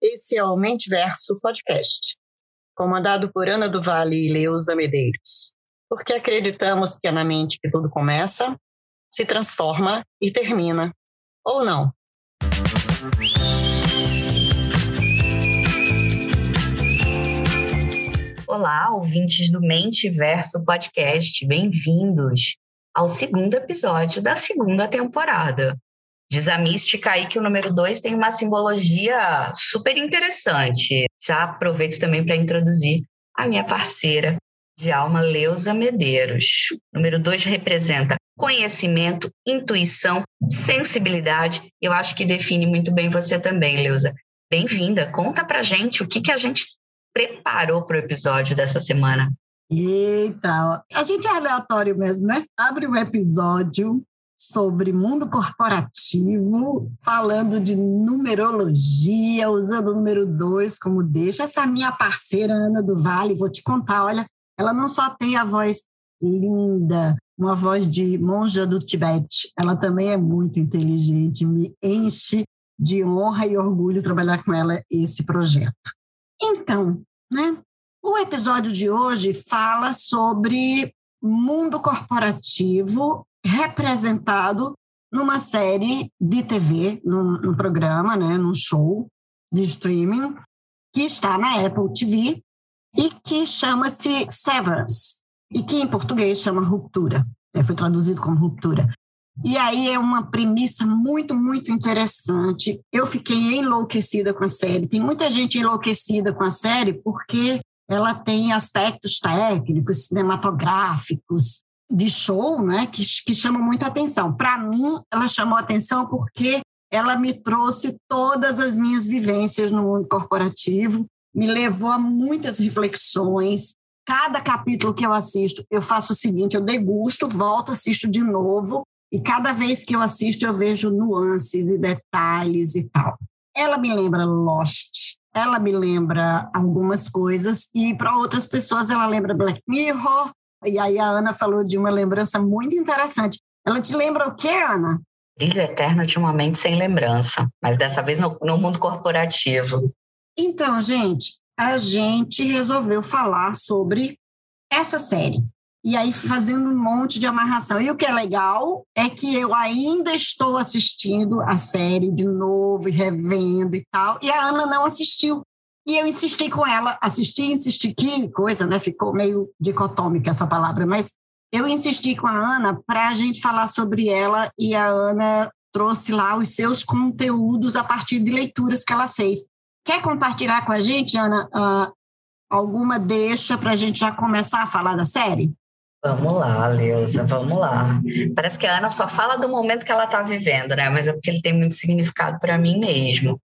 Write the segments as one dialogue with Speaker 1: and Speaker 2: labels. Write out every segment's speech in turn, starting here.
Speaker 1: Esse é o Mentiverso Podcast, comandado por Ana do Vale e Leusa Medeiros, porque acreditamos que é na mente que tudo começa, se transforma e termina. Ou não?
Speaker 2: Olá, ouvintes do Mentiverso Podcast, bem-vindos ao segundo episódio da segunda temporada. Diz a mística aí que o número 2 tem uma simbologia super interessante. Já aproveito também para introduzir a minha parceira de alma, Leusa Medeiros. Número 2 representa conhecimento, intuição, sensibilidade. Eu acho que define muito bem você também, Leusa. Bem-vinda. Conta pra gente o que, que a gente preparou para o episódio dessa semana.
Speaker 3: Eita, a gente é aleatório mesmo, né? Abre um episódio sobre mundo corporativo, falando de numerologia, usando o número dois como deixa. Essa minha parceira, Ana do Vale, vou te contar, olha, ela não só tem a voz linda, uma voz de monja do Tibete, ela também é muito inteligente, me enche de honra e orgulho trabalhar com ela esse projeto. Então, né, o episódio de hoje fala sobre mundo corporativo representado numa série de TV, num, num programa, né, num show de streaming, que está na Apple TV e que chama-se Severance, e que em português chama Ruptura. É, foi traduzido como Ruptura. E aí é uma premissa muito, muito interessante. Eu fiquei enlouquecida com a série. Tem muita gente enlouquecida com a série porque ela tem aspectos técnicos, cinematográficos, de show, né, que, que chamam muita atenção. Para mim, ela chamou atenção porque ela me trouxe todas as minhas vivências no mundo corporativo, me levou a muitas reflexões. Cada capítulo que eu assisto, eu faço o seguinte: eu degusto, volto, assisto de novo, e cada vez que eu assisto, eu vejo nuances e detalhes e tal. Ela me lembra Lost, ela me lembra algumas coisas, e para outras pessoas ela lembra Black Mirror, e aí a Ana falou de uma lembrança muito interessante. Ela te lembra o que, Ana?
Speaker 2: Brilho eterno de uma mente sem lembrança, mas dessa vez no, no mundo corporativo.
Speaker 3: Então, gente, a gente resolveu falar sobre essa série. E aí, fazendo um monte de amarração. E o que é legal é que eu ainda estou assistindo a série de novo e revendo e tal. E a Ana não assistiu. E eu insisti com ela, assisti, insisti, que coisa, né? Ficou meio dicotômica essa palavra, mas eu insisti com a Ana para a gente falar sobre ela e a Ana trouxe lá os seus conteúdos a partir de leituras que ela fez. Quer compartilhar com a gente, Ana, uh, alguma deixa para a gente já começar a falar da série?
Speaker 2: Vamos lá, Leusa, vamos lá. Parece que a Ana só fala do momento que ela está vivendo, né? Mas é porque ele tem muito significado para mim mesmo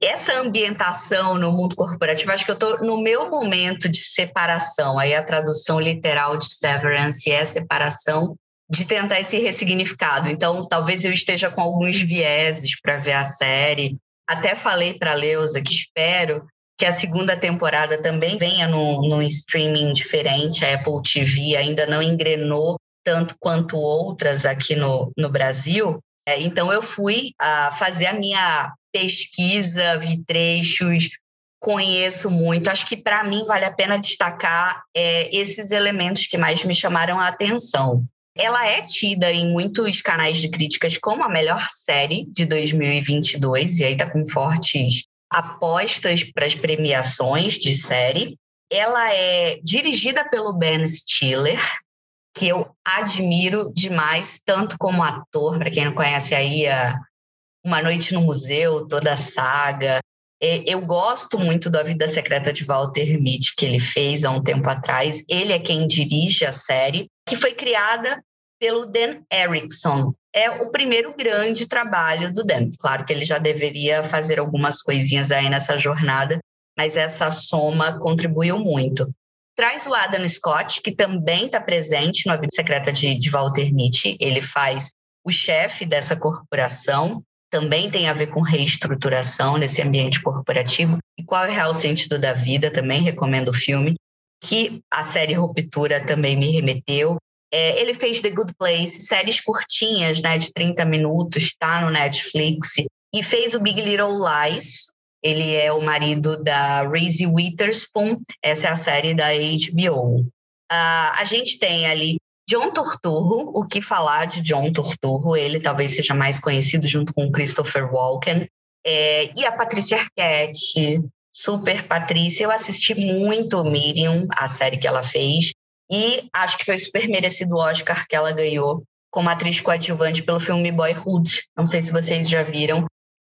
Speaker 2: essa ambientação no mundo corporativo, acho que eu estou no meu momento de separação. Aí a tradução literal de severance é separação de tentar esse ressignificado. Então, talvez eu esteja com alguns vieses para ver a série. Até falei para a Leusa que espero que a segunda temporada também venha num, streaming diferente. A Apple TV ainda não engrenou tanto quanto outras aqui no, no Brasil. É, então, eu fui a fazer a minha pesquisa, vi trechos, conheço muito. Acho que para mim vale a pena destacar é, esses elementos que mais me chamaram a atenção. Ela é tida em muitos canais de críticas como a melhor série de 2022, e aí está com fortes apostas para as premiações de série. Ela é dirigida pelo Ben Stiller, que eu admiro demais, tanto como ator, para quem não conhece aí a uma Noite no Museu, toda a saga. Eu gosto muito da Vida Secreta de Walter Mitty, que ele fez há um tempo atrás. Ele é quem dirige a série, que foi criada pelo Dan Erickson. É o primeiro grande trabalho do Dan. Claro que ele já deveria fazer algumas coisinhas aí nessa jornada, mas essa soma contribuiu muito. Traz o Adam Scott, que também está presente na Vida Secreta de, de Walter Mitty. Ele faz o chefe dessa corporação também tem a ver com reestruturação nesse ambiente corporativo. E qual é o real sentido da vida? Também recomendo o filme. Que a série Ruptura também me remeteu. É, ele fez The Good Place, séries curtinhas, né, de 30 minutos, tá no Netflix, e fez o Big Little Lies. Ele é o marido da Reese Witherspoon, essa é a série da HBO. Uh, a gente tem ali John Turturro, o que falar de John Turturro? Ele talvez seja mais conhecido junto com Christopher Walken. É, e a Patrícia Arquette, super Patrícia. Eu assisti muito Miriam, a série que ela fez, e acho que foi super merecido o Oscar que ela ganhou como atriz coadjuvante pelo filme Boyhood. Não sei se vocês já viram.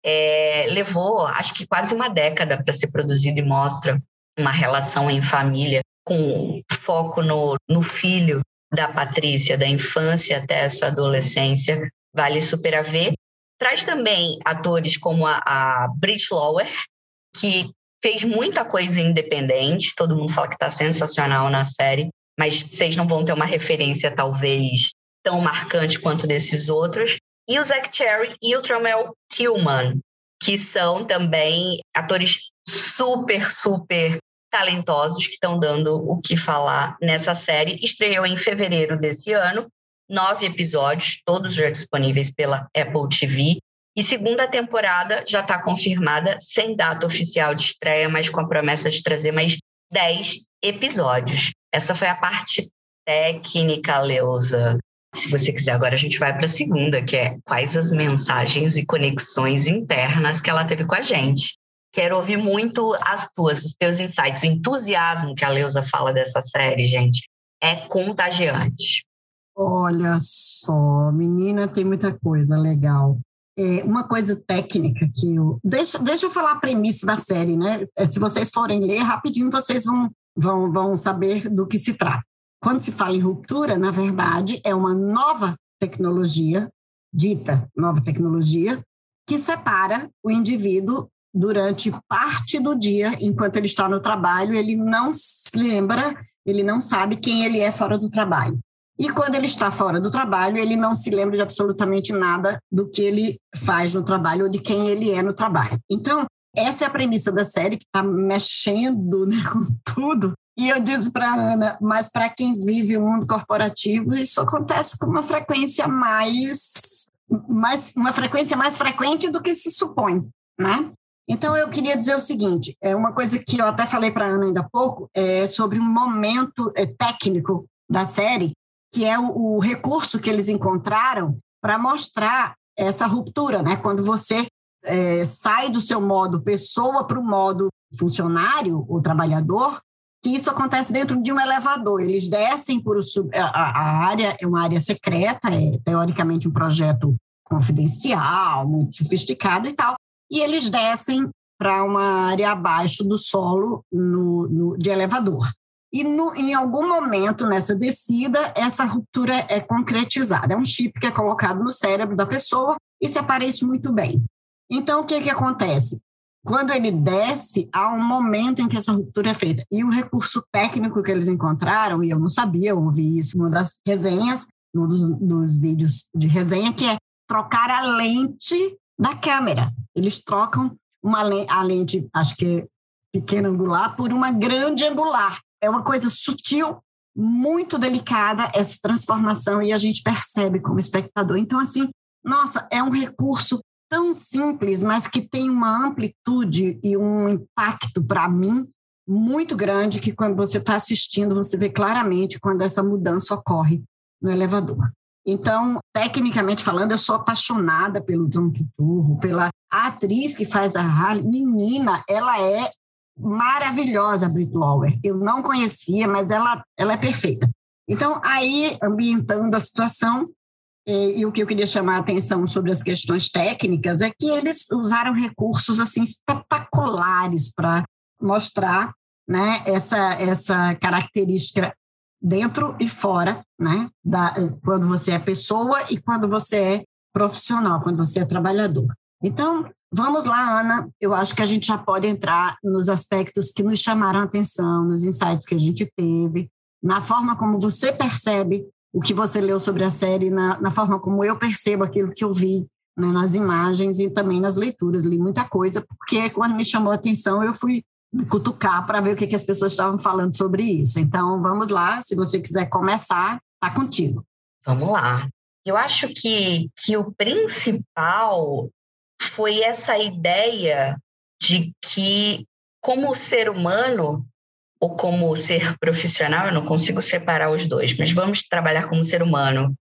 Speaker 2: É, levou, acho que quase uma década para ser produzido e mostra uma relação em família com foco no, no filho da Patrícia, da infância até essa adolescência, vale super a ver. Traz também atores como a, a Brit Lower, que fez muita coisa independente, todo mundo fala que está sensacional na série, mas vocês não vão ter uma referência talvez tão marcante quanto desses outros. E o Zach Cherry e o Tramel Tillman, que são também atores super, super talentosos que estão dando o que falar nessa série. Estreou em fevereiro desse ano, nove episódios, todos já disponíveis pela Apple TV. E segunda temporada já está confirmada, sem data oficial de estreia, mas com a promessa de trazer mais dez episódios. Essa foi a parte técnica, Leusa. Se você quiser, agora a gente vai para a segunda, que é quais as mensagens e conexões internas que ela teve com a gente. Quero ouvir muito as tuas, os teus insights, o entusiasmo que a Leusa fala dessa série, gente. É contagiante.
Speaker 3: Olha só, menina, tem muita coisa legal. É, uma coisa técnica que eu. Deixa, deixa eu falar a premissa da série, né? É, se vocês forem ler rapidinho, vocês vão, vão, vão saber do que se trata. Quando se fala em ruptura, na verdade, é uma nova tecnologia, dita nova tecnologia, que separa o indivíduo durante parte do dia, enquanto ele está no trabalho, ele não se lembra, ele não sabe quem ele é fora do trabalho. E quando ele está fora do trabalho, ele não se lembra de absolutamente nada do que ele faz no trabalho ou de quem ele é no trabalho. Então, essa é a premissa da série, que está mexendo né, com tudo. E eu disse para Ana, mas para quem vive o mundo corporativo, isso acontece com uma frequência mais, mais uma frequência mais frequente do que se supõe, né? Então, eu queria dizer o seguinte: é uma coisa que eu até falei para Ana ainda há pouco, é sobre um momento é, técnico da série, que é o, o recurso que eles encontraram para mostrar essa ruptura, né? Quando você é, sai do seu modo pessoa para o modo funcionário ou trabalhador, que isso acontece dentro de um elevador. Eles descem por sub, a, a área é uma área secreta, é teoricamente um projeto confidencial, muito sofisticado e tal, e eles descem para uma área abaixo do solo no, no de elevador. E no, em algum momento nessa descida, essa ruptura é concretizada. É um chip que é colocado no cérebro da pessoa e se aparece muito bem. Então, o que, que acontece? Quando ele desce, há um momento em que essa ruptura é feita. E o recurso técnico que eles encontraram, e eu não sabia, eu ouvi isso numa das resenhas, num dos, dos vídeos de resenha, que é trocar a lente da câmera. Eles trocam uma a lente, acho que é pequena angular, por uma grande angular. É uma coisa sutil, muito delicada essa transformação e a gente percebe como espectador. Então, assim, nossa, é um recurso tão simples, mas que tem uma amplitude e um impacto para mim muito grande que quando você está assistindo você vê claramente quando essa mudança ocorre no elevador. Então, tecnicamente falando, eu sou apaixonada pelo John Turturro, pela atriz que faz a Harley. Menina, ela é maravilhosa, Brit Lower. Eu não conhecia, mas ela, ela é perfeita. Então, aí, ambientando a situação, e, e, o que eu queria chamar a atenção sobre as questões técnicas é que eles usaram recursos assim espetaculares para mostrar né, essa, essa característica dentro e fora, né? Da, quando você é pessoa e quando você é profissional, quando você é trabalhador. Então, vamos lá, Ana. Eu acho que a gente já pode entrar nos aspectos que nos chamaram a atenção, nos insights que a gente teve, na forma como você percebe o que você leu sobre a série, na, na forma como eu percebo aquilo que eu vi né, nas imagens e também nas leituras. Li muita coisa, porque quando me chamou a atenção, eu fui cutucar para ver o que, que as pessoas estavam falando sobre isso. Então, vamos lá, se você quiser começar, Tá contigo.
Speaker 2: Vamos lá. Eu acho que, que o principal foi essa ideia de que, como ser humano, ou como ser profissional, eu não consigo separar os dois, mas vamos trabalhar como ser humano.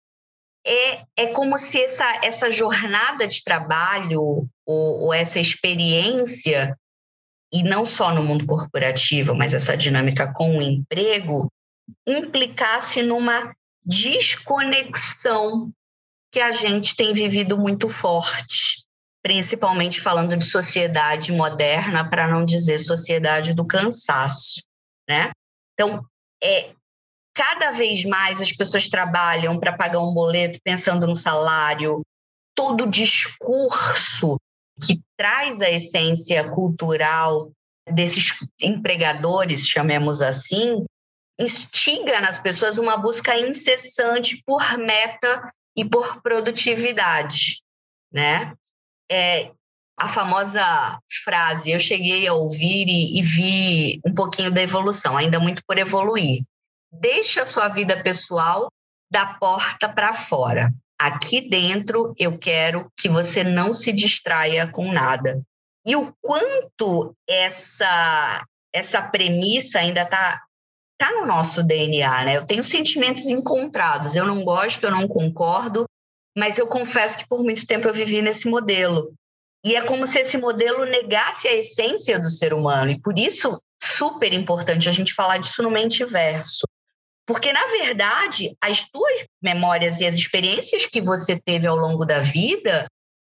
Speaker 2: É, é como se essa, essa jornada de trabalho ou, ou essa experiência, e não só no mundo corporativo, mas essa dinâmica com o emprego, implicasse numa desconexão que a gente tem vivido muito forte, principalmente falando de sociedade moderna, para não dizer sociedade do cansaço, né? Então, é, cada vez mais as pessoas trabalham para pagar um boleto pensando no salário, todo discurso que traz a essência cultural desses empregadores, chamemos assim, instiga nas pessoas uma busca incessante por meta e por produtividade, né? É, a famosa frase, eu cheguei a ouvir e, e vi um pouquinho da evolução, ainda muito por evoluir. Deixa a sua vida pessoal da porta para fora. Aqui dentro eu quero que você não se distraia com nada. E o quanto essa essa premissa ainda está tá no nosso DNA, né? Eu tenho sentimentos encontrados. Eu não gosto, eu não concordo, mas eu confesso que por muito tempo eu vivi nesse modelo. E é como se esse modelo negasse a essência do ser humano. E por isso, super importante a gente falar disso no mente verso. Porque, na verdade, as tuas memórias e as experiências que você teve ao longo da vida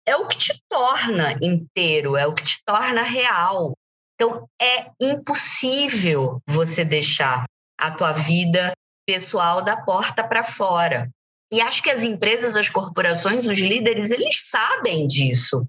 Speaker 2: é o que te torna inteiro, é o que te torna real. Então, é impossível você deixar a tua vida pessoal da porta para fora. E acho que as empresas, as corporações, os líderes, eles sabem disso.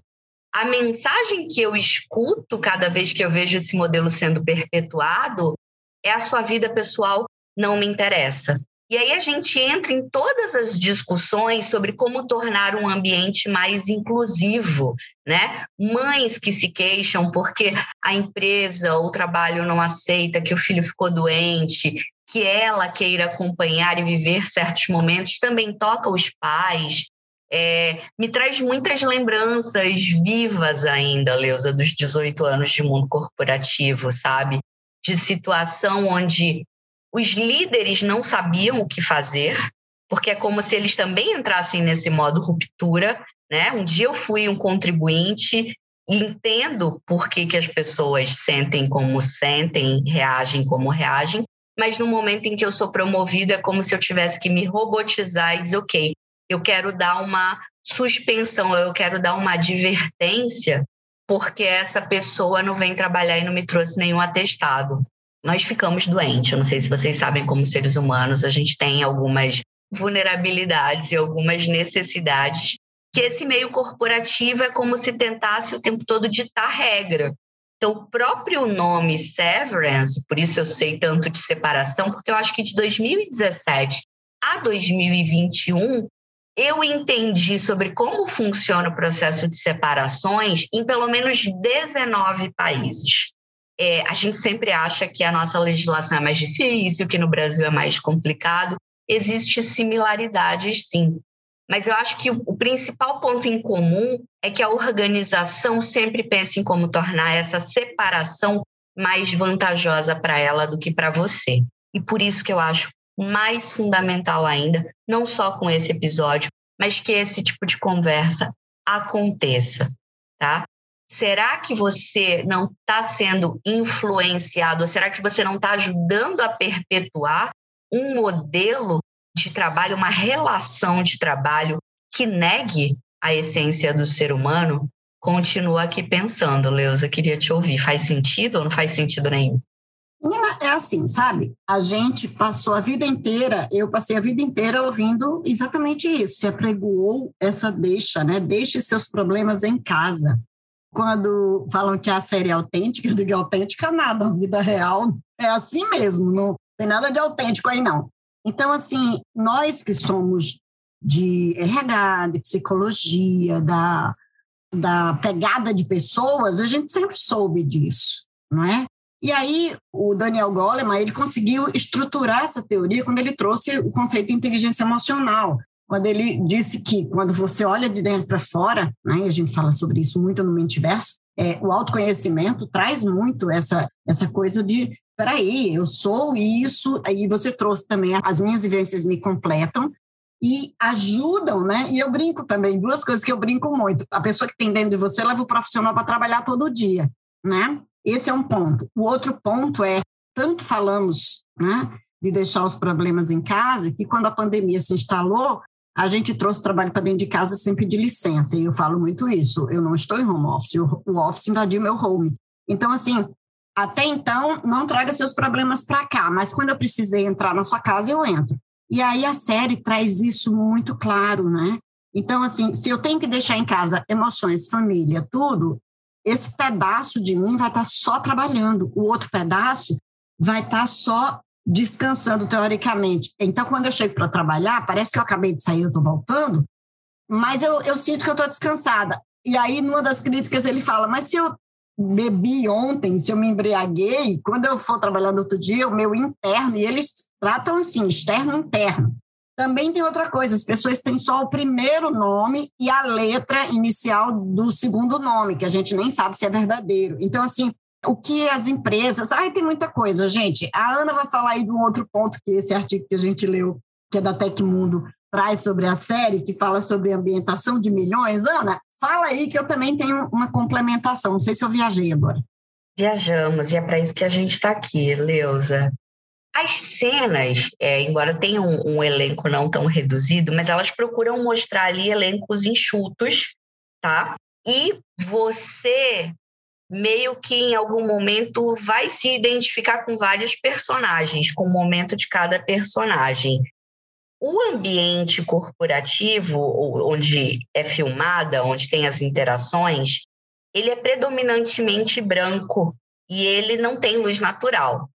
Speaker 2: A mensagem que eu escuto cada vez que eu vejo esse modelo sendo perpetuado é a sua vida pessoal não me interessa. E aí a gente entra em todas as discussões sobre como tornar um ambiente mais inclusivo, né? Mães que se queixam porque a empresa ou o trabalho não aceita que o filho ficou doente, que ela queira acompanhar e viver certos momentos, também toca os pais. É, me traz muitas lembranças vivas ainda, Leusa, dos 18 anos de mundo corporativo, sabe? De situação onde os líderes não sabiam o que fazer, porque é como se eles também entrassem nesse modo ruptura. Né? Um dia eu fui um contribuinte e entendo por que, que as pessoas sentem como sentem, reagem como reagem, mas no momento em que eu sou promovido é como se eu tivesse que me robotizar e dizer, ok, eu quero dar uma suspensão, eu quero dar uma advertência, porque essa pessoa não vem trabalhar e não me trouxe nenhum atestado nós ficamos doentes. Eu não sei se vocês sabem, como seres humanos, a gente tem algumas vulnerabilidades e algumas necessidades que esse meio corporativo é como se tentasse o tempo todo ditar regra. Então, o próprio nome Severance, por isso eu sei tanto de separação, porque eu acho que de 2017 a 2021 eu entendi sobre como funciona o processo de separações em pelo menos 19 países. É, a gente sempre acha que a nossa legislação é mais difícil, que no Brasil é mais complicado. Existem similaridades, sim. Mas eu acho que o, principal ponto em comum é que a organização sempre pensa em como tornar essa separação mais vantajosa para ela do que para você. E por isso que eu acho mais fundamental ainda, não só com esse episódio, mas que esse tipo de conversa aconteça, tá? Será que você não está sendo influenciado? Será que você não está ajudando a perpetuar um modelo de trabalho, uma relação de trabalho que negue a essência do ser humano? Continua aqui pensando, Leusa, queria te ouvir. Faz sentido ou não faz sentido nenhum?
Speaker 3: Menina, é assim, sabe? A gente passou a vida inteira, eu passei a vida inteira ouvindo exatamente isso. Se apregoou essa deixa, né? Deixe seus problemas em casa quando falam que a série é autêntica, eu digo autêntica nada, a vida real é assim mesmo, não tem nada de autêntico aí não. Então, assim, nós que somos de RH, de psicologia, da, da pegada de pessoas, a gente sempre soube disso, não é? E aí, o Daniel Goleman, ele conseguiu estruturar essa teoria quando ele trouxe o conceito de inteligência emocional, quando ele disse que quando você olha de dentro para fora, né, e a gente fala sobre isso muito no Mentiverso, é, o autoconhecimento traz muito essa, essa coisa de, peraí, eu sou isso, aí você trouxe também, as minhas vivências me completam, e ajudam, né? E eu brinco também, duas coisas que eu brinco muito. A pessoa que tem dentro de você leva o profissional para trabalhar todo dia, né? Esse é um ponto. O outro ponto é, tanto falamos, né, de deixar os problemas em casa, que quando a pandemia se instalou, a gente trouxe trabalho para dentro de casa sem pedir licença. E eu falo muito isso. Eu não estou em home office, o office invadiu meu home. Então, assim, até então, não traga seus problemas para cá, mas quando eu precisei entrar na sua casa, eu entro. E aí a série traz isso muito claro, né? Então, assim, se eu tenho que deixar em casa emoções, família, tudo, esse pedaço de mim vai estar só trabalhando, o outro pedaço vai estar só descansando teoricamente. Então, quando eu chego para trabalhar, parece que eu acabei de sair, eu estou voltando, mas eu, eu sinto que eu estou descansada. E aí, numa das críticas, ele fala: Mas se eu bebi ontem, se eu me embriaguei, quando eu for trabalhar no outro dia, o meu interno, e eles tratam assim, externo interno. Também tem outra coisa, as pessoas têm só o primeiro nome e a letra inicial do segundo nome, que a gente nem sabe se é verdadeiro. Então, assim, o que as empresas. Ai, tem muita coisa, gente. A Ana vai falar aí de um outro ponto que esse artigo que a gente leu, que é da Tecmundo, traz sobre a série, que fala sobre ambientação de milhões. Ana, Fala aí que eu também tenho uma complementação. Não sei se eu viajei agora.
Speaker 2: Viajamos, e é para isso que a gente está aqui, Leusa. As cenas, é, embora tenham um, um, elenco não tão reduzido, mas elas procuram mostrar ali elencos enxutos, tá? E você meio que em algum momento vai se identificar com vários personagens, com o momento de cada personagem. O ambiente corporativo, onde é filmada, onde tem as interações, ele é predominantemente branco e ele não tem luz natural.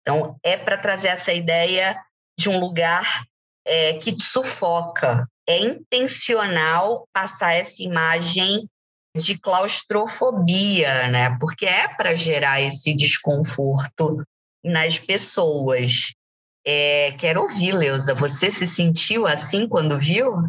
Speaker 2: Então, é para trazer essa ideia de um lugar é, que te sufoca. É intencional passar essa imagem de claustrofobia, né? Porque é para gerar esse desconforto nas pessoas. É, quero ouvir, Leusa. Você se sentiu assim quando viu?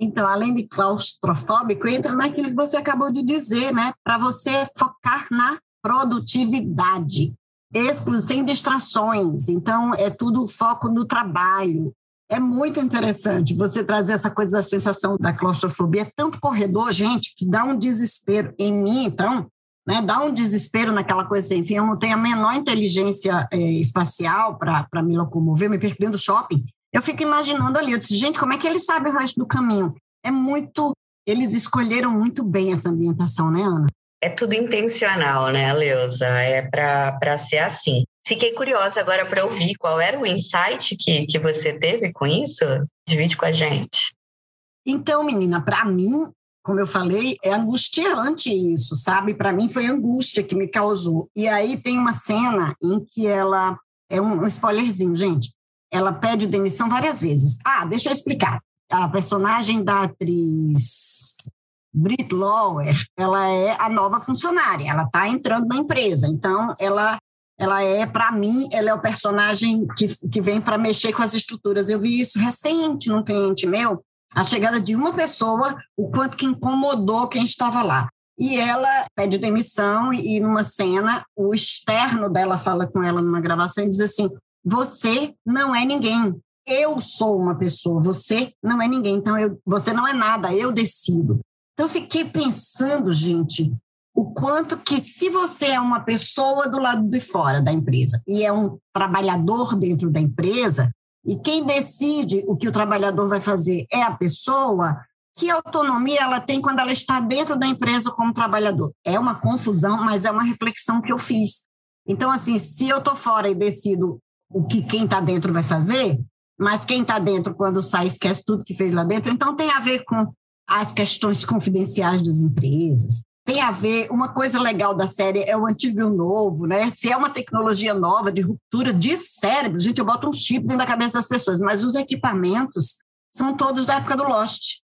Speaker 3: Então, além de claustrofóbico, entra naquilo que você acabou de dizer, né? Para você focar na produtividade, exclusivo, sem distrações. Então, é tudo foco no trabalho. É muito interessante você trazer essa coisa da sensação da claustrofobia. É tanto corredor, gente, que dá um desespero em mim, então, né? Dá um desespero naquela coisa assim, enfim, eu não tenho a menor inteligência é, espacial para me locomover, me perder do shopping. Eu fico imaginando ali, eu disse, gente, como é que eles sabem o resto do caminho? É muito, eles escolheram muito bem essa ambientação, né, Ana?
Speaker 2: É tudo intencional, né, Leusa? É para ser assim. Fiquei curiosa agora para ouvir qual era o insight que, que você teve com isso. Divide com a gente.
Speaker 3: Então, menina, para mim, como eu falei, é angustiante isso, sabe? Para mim foi angústia que me causou. E aí tem uma cena em que ela é um spoilerzinho, gente. Ela pede demissão várias vezes. Ah, deixa eu explicar. A personagem da atriz Brit Lower, ela é a nova funcionária. Ela está entrando na empresa. Então, ela ela é, para mim, ela é o personagem que, que vem para mexer com as estruturas. Eu vi isso recente num cliente meu, a chegada de uma pessoa, o quanto que incomodou quem estava lá. E ela pede demissão e numa cena, o externo dela fala com ela numa gravação e diz assim: "Você não é ninguém. Eu sou uma pessoa, você não é ninguém. Então eu, você não é nada, eu decido". Então eu fiquei pensando, gente, o quanto que se você é uma pessoa do lado de fora da empresa e é um trabalhador dentro da empresa, e quem decide o que o trabalhador vai fazer é a pessoa, que autonomia ela tem quando ela está dentro da empresa como trabalhador? É uma confusão, mas é uma reflexão que eu fiz. Então, assim, se eu estou fora e decido o que quem está dentro vai fazer, mas quem está dentro, quando sai, esquece tudo que fez lá dentro, então tem a ver com as questões confidenciais das empresas, tem a ver, uma coisa legal da série é o antigo e o novo, né? Se é uma tecnologia nova de ruptura de cérebro, gente, eu boto um chip dentro da cabeça das pessoas, mas os equipamentos são todos da época do Lost,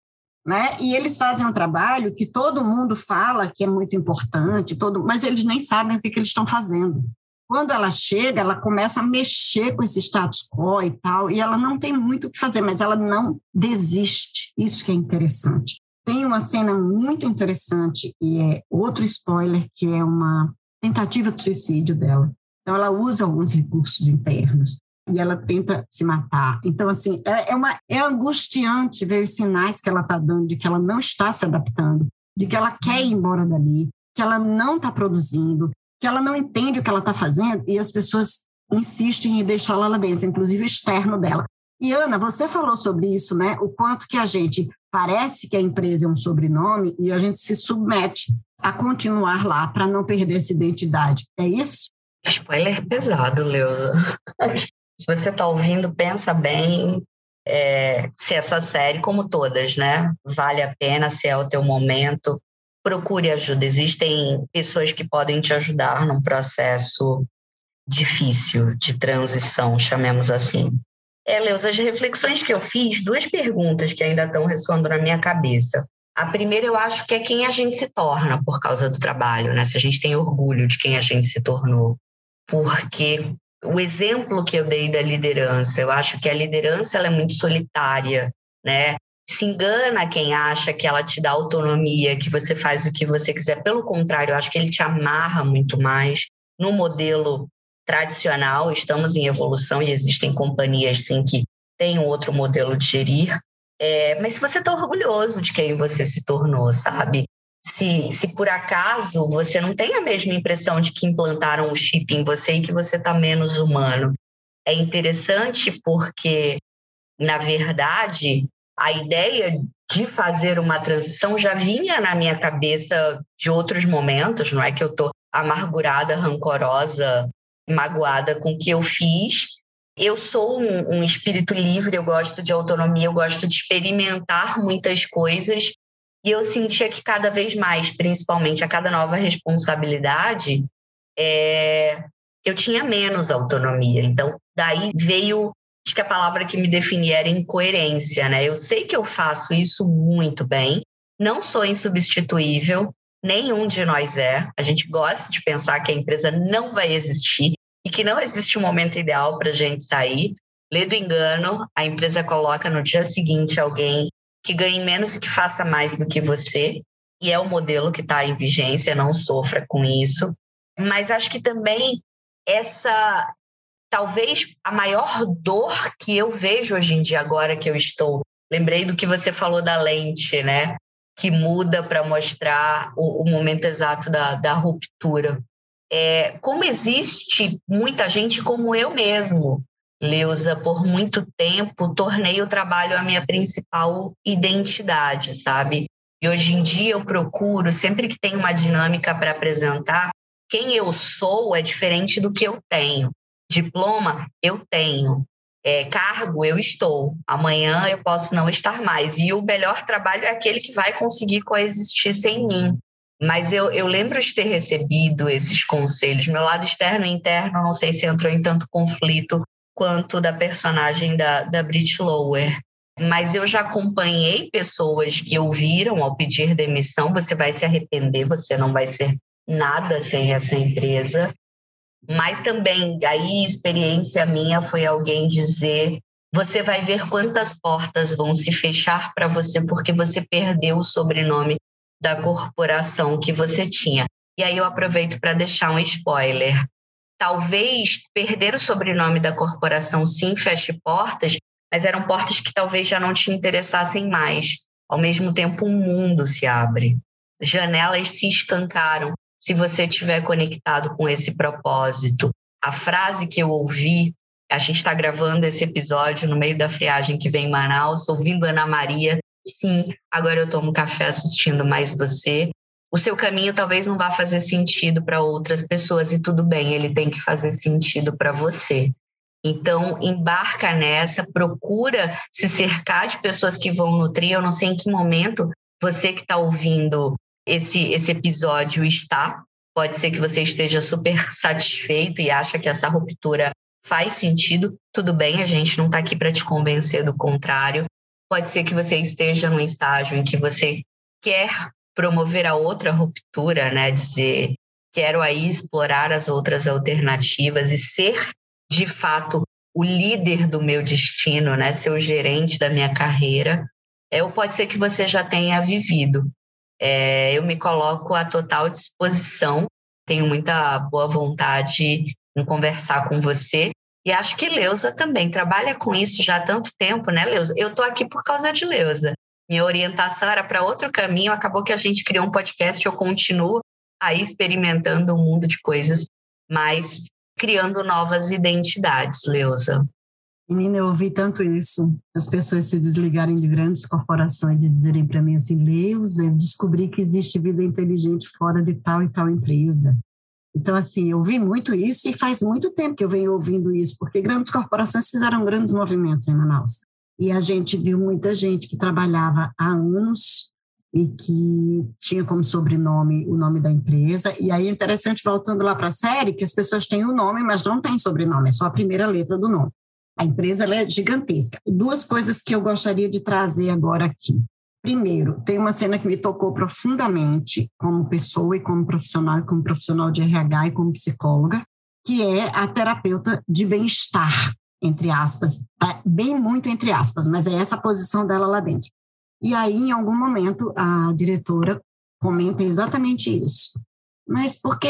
Speaker 3: né? E eles fazem um trabalho que todo mundo fala que é muito importante, todo, mas eles nem sabem o que, que eles estão fazendo. quando ela chega, ela começa a mexer com esse status quo e tal, e ela não tem muito o que fazer, mas ela não desiste. Isso que é interessante. Tem uma cena muito interessante, e é outro spoiler, que é uma tentativa de suicídio dela. Então, ela usa alguns recursos internos e ela tenta se matar. Então, assim, é, é, uma, é angustiante ver os sinais que ela está dando de que ela não está se adaptando, de que ela quer ir embora dali, que ela não está produzindo, que ela não entende o que ela está fazendo e as pessoas insistem em deixá-la lá dentro, inclusive externo dela. E Ana, você falou sobre isso, né? O quanto que a gente parece que a empresa é um sobrenome e a gente se submete a continuar lá para não perder essa identidade. É isso?
Speaker 2: Spoiler pesado, Leusa. se você está ouvindo, pensa bem é, se essa série, como todas, né? Vale a pena, se é o teu momento, procure ajuda. Existem pessoas que podem te ajudar num processo difícil de transição, chamemos assim. É, Leus, as reflexões que eu fiz, duas perguntas que ainda estão ressoando na minha cabeça. A primeira, eu acho que é quem a gente se torna por causa do trabalho, né? Se a gente tem orgulho de quem a gente se tornou. Porque o exemplo que eu dei da liderança, eu acho que a liderança ela é muito solitária, né? se engana quem acha que ela te dá autonomia, que você faz o que você quiser. Pelo contrário, eu acho que ele te amarra muito mais no modelo tradicional. Estamos em evolução e existem companhias sim que têm um outro modelo de gerir. É, mas se você está orgulhoso de quem você se tornou, sabe? Se, se por acaso você não tem a mesma impressão de que implantaram o chip em você e que você está menos humano, é interessante porque, na verdade, a ideia de fazer uma transição já vinha na minha cabeça de outros momentos, não é que eu estou amargurada, rancorosa, magoada com o que eu fiz. Eu sou um, um espírito livre, eu gosto de autonomia, eu gosto de experimentar muitas coisas e eu sentia que cada vez mais, principalmente a cada nova responsabilidade, é, eu tinha menos autonomia. Então, daí veio acho que a palavra que me definia era incoerência, né? Eu sei que eu faço isso muito bem, não sou insubstituível, nenhum de nós é. A gente gosta de pensar que a empresa não vai existir e que não existe um momento ideal para a gente sair. Lê do engano, a empresa coloca no dia seguinte alguém que ganhe menos e que faça mais do que você, e é o modelo que está em vigência, não sofra com isso. Mas acho que também essa talvez a maior dor que eu vejo hoje em dia, agora que eu estou. Lembrei do que você falou da lente, né? Que muda para mostrar o, o, momento exato da, da ruptura. É, como existe muita gente como eu mesmo, Leusa, por muito tempo, tornei o trabalho a minha principal identidade, sabe? E hoje em dia eu procuro, sempre que tem uma dinâmica para apresentar, quem eu sou é diferente do que eu tenho. Diploma eu tenho, é, cargo eu estou, amanhã eu posso não estar mais. E o melhor trabalho é aquele que vai conseguir coexistir sem mim. Mas eu, eu lembro de ter recebido esses conselhos. Meu lado externo e interno, não sei se entrou em tanto conflito quanto da personagem da, da Brit Lower. Mas eu já acompanhei pessoas que ouviram ao pedir demissão: você vai se arrepender, você não vai ser nada sem essa empresa. Mas também, aí, experiência minha foi alguém dizer: você vai ver quantas portas vão se fechar para você porque você perdeu o sobrenome da corporação que você tinha. E aí eu aproveito para deixar um spoiler. Talvez perder o sobrenome da corporação sim feche portas, mas eram portas que talvez já não te interessassem mais. Ao mesmo tempo, um mundo se abre. Janelas se escancaram se você estiver conectado com esse propósito. A frase que eu ouvi, a gente está gravando esse episódio no meio da friagem que vem em Manaus, ouvindo Ana Maria. Sim, agora eu tomo café assistindo mais você. O seu caminho talvez não vá fazer sentido para outras pessoas e tudo bem, ele tem que fazer sentido para você. Então, embarca nessa, procura se cercar de pessoas que vão nutrir. Eu não sei em que momento você que está ouvindo esse, esse episódio está. Pode ser que você esteja super satisfeito e acha que essa ruptura faz sentido. Tudo bem, a gente não está aqui para te convencer do contrário. Pode ser que você esteja num estágio em que você quer promover a outra ruptura, né? Dizer quero aí explorar as outras alternativas e ser, de fato, o líder do meu destino, né? Ser o gerente da minha carreira, é, ou pode ser que você já tenha vivido. É, eu me coloco à total disposição, tenho muita boa vontade em conversar com você. E acho que Leusa também trabalha com isso já há tanto tempo, né, Leusa? Eu estou aqui por causa de Leusa. Minha orientação era para outro caminho, acabou que a gente criou um podcast, eu continuo aí experimentando um mundo de coisas, mas criando novas identidades, Leusa.
Speaker 3: Menina, eu ouvi tanto isso, as pessoas se desligarem de grandes corporações e dizerem para mim assim, Leusa, eu descobri que existe vida inteligente fora de tal e tal empresa. Então, assim, eu vi muito isso e faz muito tempo que eu venho ouvindo isso, porque grandes corporações fizeram grandes movimentos em Manaus. E a gente viu muita gente que trabalhava há anos e que tinha como sobrenome o nome da empresa. E aí é interessante, voltando lá para a série, que as pessoas têm o um nome, mas não têm sobrenome, é só a primeira letra do nome. A empresa é gigantesca. Duas coisas que eu gostaria de trazer agora aqui. Primeiro, tem uma cena que me tocou profundamente como pessoa e como profissional, como profissional de RH e como psicóloga, que é a terapeuta de bem-estar, entre aspas, tá? bem muito entre aspas, mas é essa a posição dela lá dentro. E aí, em algum momento, a diretora comenta exatamente isso. Mas por que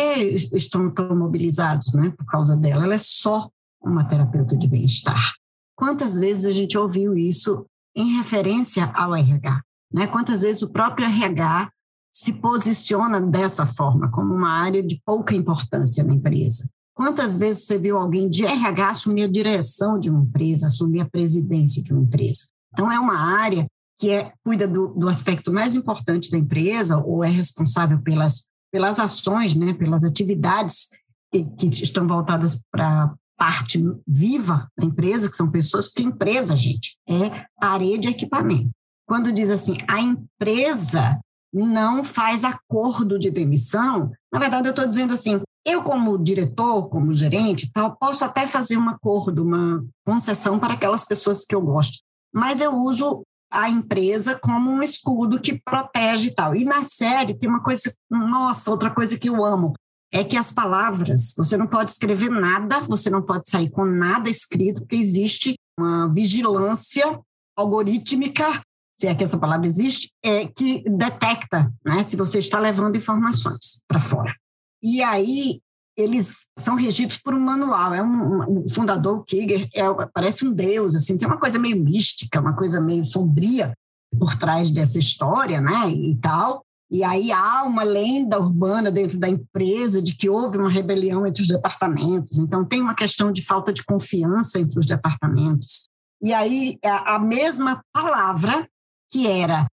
Speaker 3: estão tão mobilizados, né? Por causa dela, ela é só uma terapeuta de bem-estar. Quantas vezes a gente ouviu isso em referência ao RH? Né? Quantas vezes o próprio RH se posiciona dessa forma, como uma área de pouca importância na empresa? Quantas vezes você viu alguém de RH assumir a direção de uma empresa, assumir a presidência de uma empresa? Então, é uma área que é, cuida do, do aspecto mais importante da empresa ou é responsável pelas, pelas ações, né, pelas atividades que, que estão voltadas para parte viva da empresa, que são pessoas, que empresa, gente, é parede e equipamento. Quando diz assim, a empresa não faz acordo de demissão, na verdade eu estou dizendo assim, eu como diretor, como gerente, tal, posso até fazer um acordo, uma concessão para aquelas pessoas que eu gosto, mas eu uso a empresa como um escudo que protege e tal. E na série tem uma coisa, nossa, outra coisa que eu amo, é que as palavras, você não pode escrever nada, você não pode sair com nada escrito, porque existe uma vigilância algorítmica se é que essa palavra existe, é que detecta né, se você está levando informações para fora. E aí eles são regidos por um manual. É um, um fundador, Kiger, é, parece um deus, assim, tem uma coisa meio mística, uma coisa meio sombria por trás dessa história, né, e tal. E aí há uma lenda urbana dentro da empresa de que houve uma rebelião entre os departamentos. Então tem uma questão de falta de confiança entre os departamentos. E aí a mesma palavra que era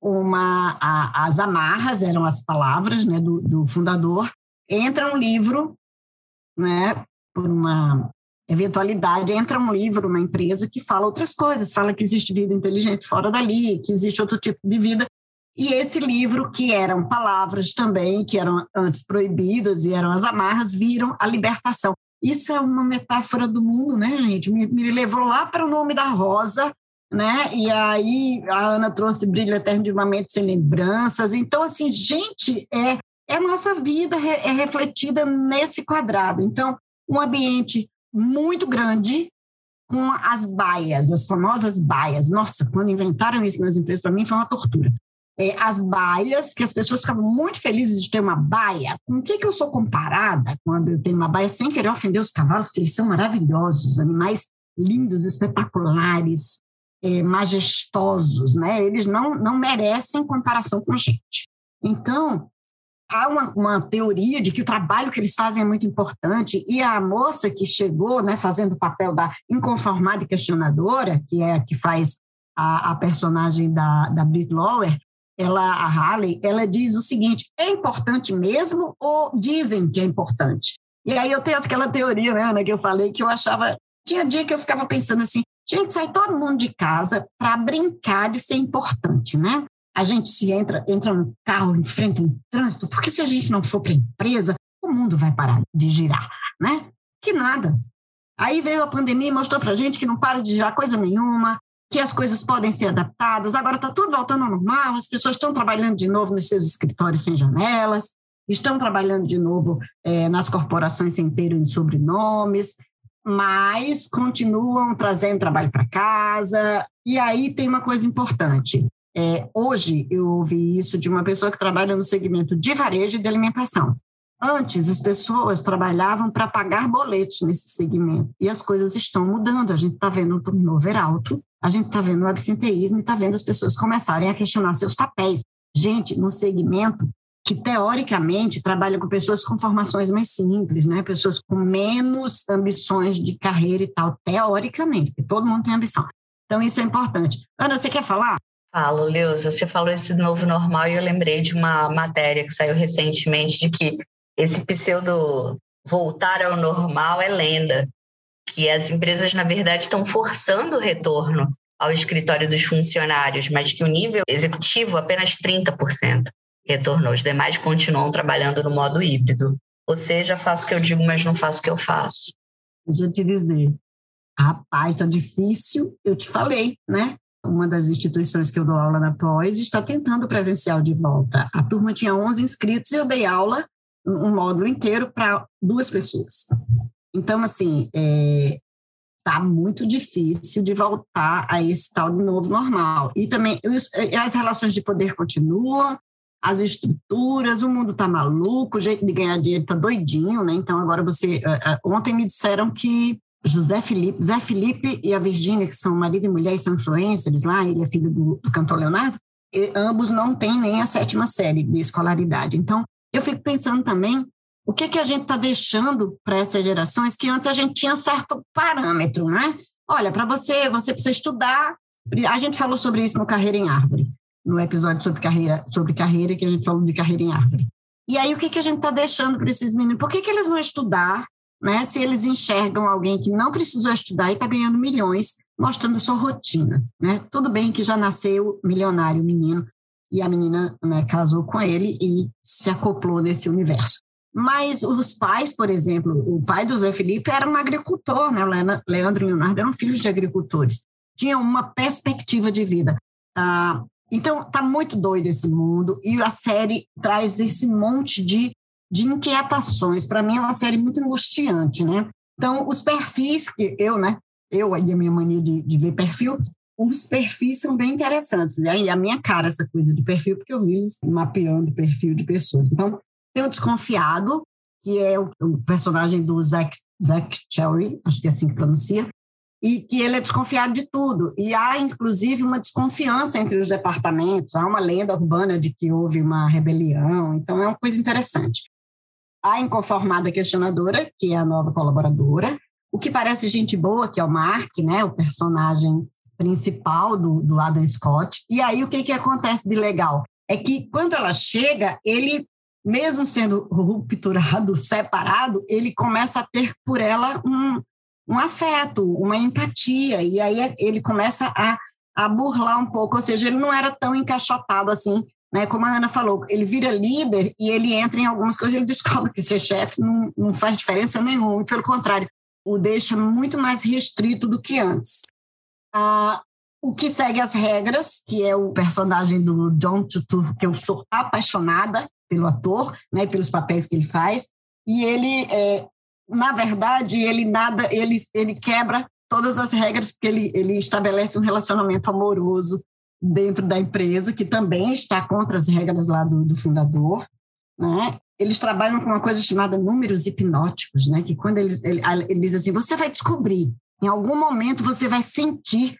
Speaker 3: uma a, as amarras eram as palavras né, do, do fundador entra um livro né por uma eventualidade entra um livro uma empresa que fala outras coisas fala que existe vida inteligente fora dali que existe outro tipo de vida e esse livro que eram palavras também que eram antes proibidas e eram as amarras viram a libertação isso é uma metáfora do mundo né gente me, me levou lá para o nome da rosa né? E aí a Ana trouxe Brilho Eterno de uma Mente Sem Lembranças. Então, assim, gente, é, é a nossa vida é refletida nesse quadrado. Então, um ambiente muito grande com as baias, as famosas baias. Nossa, quando inventaram isso nas empresas, para mim foi uma tortura. É, as baias, que as pessoas ficavam muito felizes de ter uma baia. Com o que, que eu sou comparada quando eu tenho uma baia, sem querer ofender os cavalos, que eles são maravilhosos, animais lindos, espetaculares, é, majestosos, né? Eles não, não merecem comparação com a gente. Então, há uma, uma, teoria de que o trabalho que eles fazem é muito importante, e a moça que chegou, né, fazendo o papel da inconformada e questionadora, que é a que faz a, a personagem da, da Brit Lower, ela, a Harley, ela diz o seguinte, é importante mesmo ou dizem que é importante? E aí eu tenho aquela teoria, né, Ana, que eu falei, que eu achava, tinha dia que eu ficava pensando assim, Gente, sai todo mundo de casa para brincar de ser importante, né? A gente se entra, entra no carro, enfrenta um trânsito, porque se a gente não for para a empresa, o mundo vai parar de girar, né? Que nada. Aí veio a pandemia e mostrou para gente que não para de girar coisa nenhuma, que as coisas podem ser adaptadas. Agora está tudo voltando ao normal, as pessoas estão trabalhando de novo nos seus escritórios sem janelas. estão trabalhando de novo é, nas corporações sem terem sobrenomes, mas continuam trazendo trabalho para casa. E aí tem uma coisa importante. É, hoje eu ouvi isso de uma pessoa que trabalha no segmento de varejo e de alimentação. Antes, as pessoas trabalhavam para pagar boletos nesse segmento, e as coisas estão mudando. A gente está vendo um turnover alto, a gente está vendo o absenteísmo e está vendo as pessoas começarem a questionar seus papéis. Gente, no segmento que, teoricamente, trabalha com pessoas com formações mais simples, né? pessoas com menos ambições de carreira e tal, teoricamente, porque todo mundo tem ambição. Então, isso é importante. Ana, você quer falar?
Speaker 2: Falo, Leusa, você falou esse novo normal e eu lembrei de uma matéria que saiu recentemente de que esse pseudo voltar ao normal é lenda, que as empresas, na verdade, estão forçando o retorno ao escritório dos funcionários, mas que o nível executivo apenas 30% retornou. Os demais continuam trabalhando no modo híbrido. Ou seja, faço o que eu digo, mas não faço o que eu faço.
Speaker 3: Deixa eu te dizer, rapaz, tá difícil. Eu te falei, né? Uma das instituições que eu dou aula na pós está tentando presencial de volta. A turma tinha 11 inscritos e eu dei aula um módulo inteiro para duas pessoas. Então, assim, é, tá muito difícil de voltar a esse tal de novo normal. E também as relações de poder continuam, as estruturas, o mundo tá maluco, o jeito de ganhar dinheiro tá doidinho, né? Então agora você, ontem me disseram que José Felipe, Zé Felipe e a Virgínia, que são marido e mulher e são influencers lá, ele é filho do, do cantor Leonardo, ambos não têm nem a sétima série de escolaridade. Então, eu fico pensando também o que, que a gente está deixando para essas gerações que antes a gente tinha certo parâmetro, né? Olha, para você, você precisa estudar. A gente falou sobre isso no Carreira em Árvore, no episódio sobre carreira, sobre carreira que a gente falou de carreira em árvore. E aí, o que, que a gente está deixando para esses meninos? Por que, que eles vão estudar né, se eles enxergam alguém que não precisou estudar e está ganhando milhões, mostrando sua rotina? Né? Tudo bem que já nasceu milionário o menino, e a menina né, casou com ele e se acoplou nesse universo. Mas os pais, por exemplo, o pai do Zé Felipe era um agricultor, né? Leandro e Leonardo eram filhos de agricultores. Tinham uma perspectiva de vida. Ah, então, tá muito doido esse mundo e a série traz esse monte de, de inquietações. Para mim, é uma série muito angustiante, né? Então, os perfis que eu, né? Eu aí a minha mania de, de ver perfil, os perfis são bem interessantes. Né? E a minha cara, essa coisa de perfil, porque eu vivo mapeando perfil de pessoas. Então, tem o Desconfiado, que é o, o personagem do Zack, Zack Cherry, acho que é assim que pronuncia, e que ele é desconfiado de tudo. E há, inclusive, uma desconfiança entre os departamentos, há uma lenda urbana de que houve uma rebelião, então é uma coisa interessante. A inconformada questionadora, que é a nova colaboradora, o que parece gente boa, que é o Mark, né, o personagem principal do, do Adam Scott. E aí o que, que acontece de legal? É que quando ela chega, ele, mesmo sendo rupturado, separado, ele começa a ter por ela um, um afeto, uma empatia, e aí ele começa a, a burlar um pouco, ou seja, ele não era tão encaixotado assim, né? Como a Ana falou, ele vira líder e ele entra em algumas coisas, ele descobre que ser chefe não, não faz diferença nenhuma, pelo contrário, o deixa muito mais restrito do que antes. Ah, o que segue as regras, que é o personagem do John Tutu, que eu sou apaixonada pelo ator, né, pelos papéis que ele faz, e ele, é, na verdade, ele nada, ele, ele quebra todas as regras, porque ele, ele estabelece um relacionamento amoroso dentro da empresa, que também está contra as regras lá do, do fundador, né? Eles trabalham com uma coisa chamada números hipnóticos, né? Que quando eles ele, ele diz assim, você vai descobrir em algum momento você vai sentir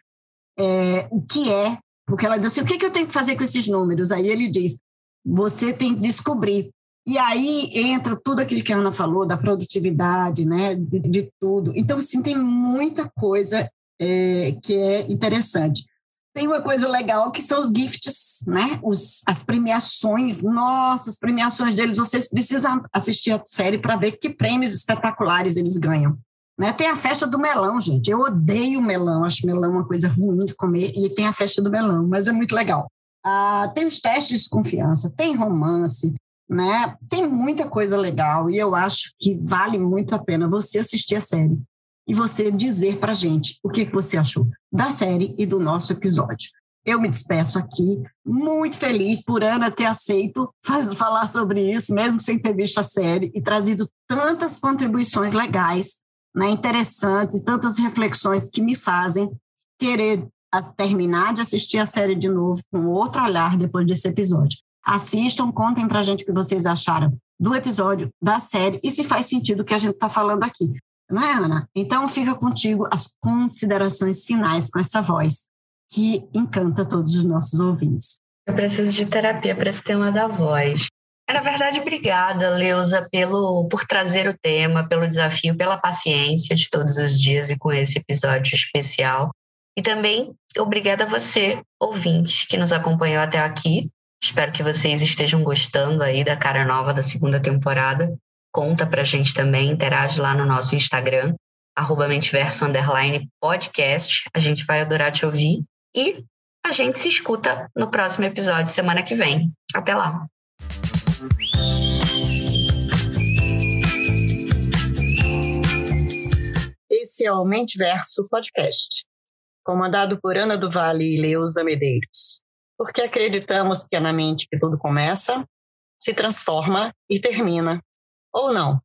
Speaker 3: é, o que é, porque ela diz assim: o que, é que eu tenho que fazer com esses números? Aí ele diz: você tem que descobrir. E aí entra tudo aquilo que a Ana falou, da produtividade, né, de, de tudo. Então, assim, tem muita coisa é, que é interessante. Tem uma coisa legal que são os gifts, né? Os, as premiações. Nossa, as premiações deles, vocês precisam assistir a série para ver que prêmios espetaculares eles ganham. Né? Tem a festa do melão, gente. Eu odeio melão, acho melão uma coisa ruim de comer, e tem a festa do melão, mas é muito legal. Ah, tem os testes de confiança, tem romance, né? Tem muita coisa legal, e eu acho que vale muito a pena você assistir a série e você dizer para gente o que você achou da série e do nosso episódio. eu me despeço aqui, muito feliz por Ana ter aceito faz, falar sobre isso, mesmo sem ter visto a série, e trazido tantas contribuições legais, né, interessantes, tantas reflexões que me fazem querer terminar de assistir a série de novo com outro olhar depois desse episódio. Assistam, contem para a gente o que vocês acharam do episódio, da série, e se faz sentido o que a gente está falando aqui. Não é, Ana? Então, fica contigo as considerações finais com essa voz que encanta todos os nossos ouvintes.
Speaker 2: Eu preciso de terapia para esse tema da voz. Na verdade, obrigada, Leusa, pelo, por trazer o tema, pelo desafio, pela paciência de todos os dias e com esse episódio especial. E também obrigada a você, ouvinte, que nos acompanhou até aqui. Espero que vocês estejam gostando aí da cara nova da segunda temporada. Conta pra gente também, interage lá no nosso Instagram, arroba Mentiverso podcast. A gente vai adorar te ouvir. E a gente se escuta no próximo episódio, semana que vem. Até lá!
Speaker 1: Esse é o Mentiverso Podcast, comandado por Ana do Vale e Leusa Medeiros, porque acreditamos que é na mente que tudo começa, se transforma e termina. Ou não.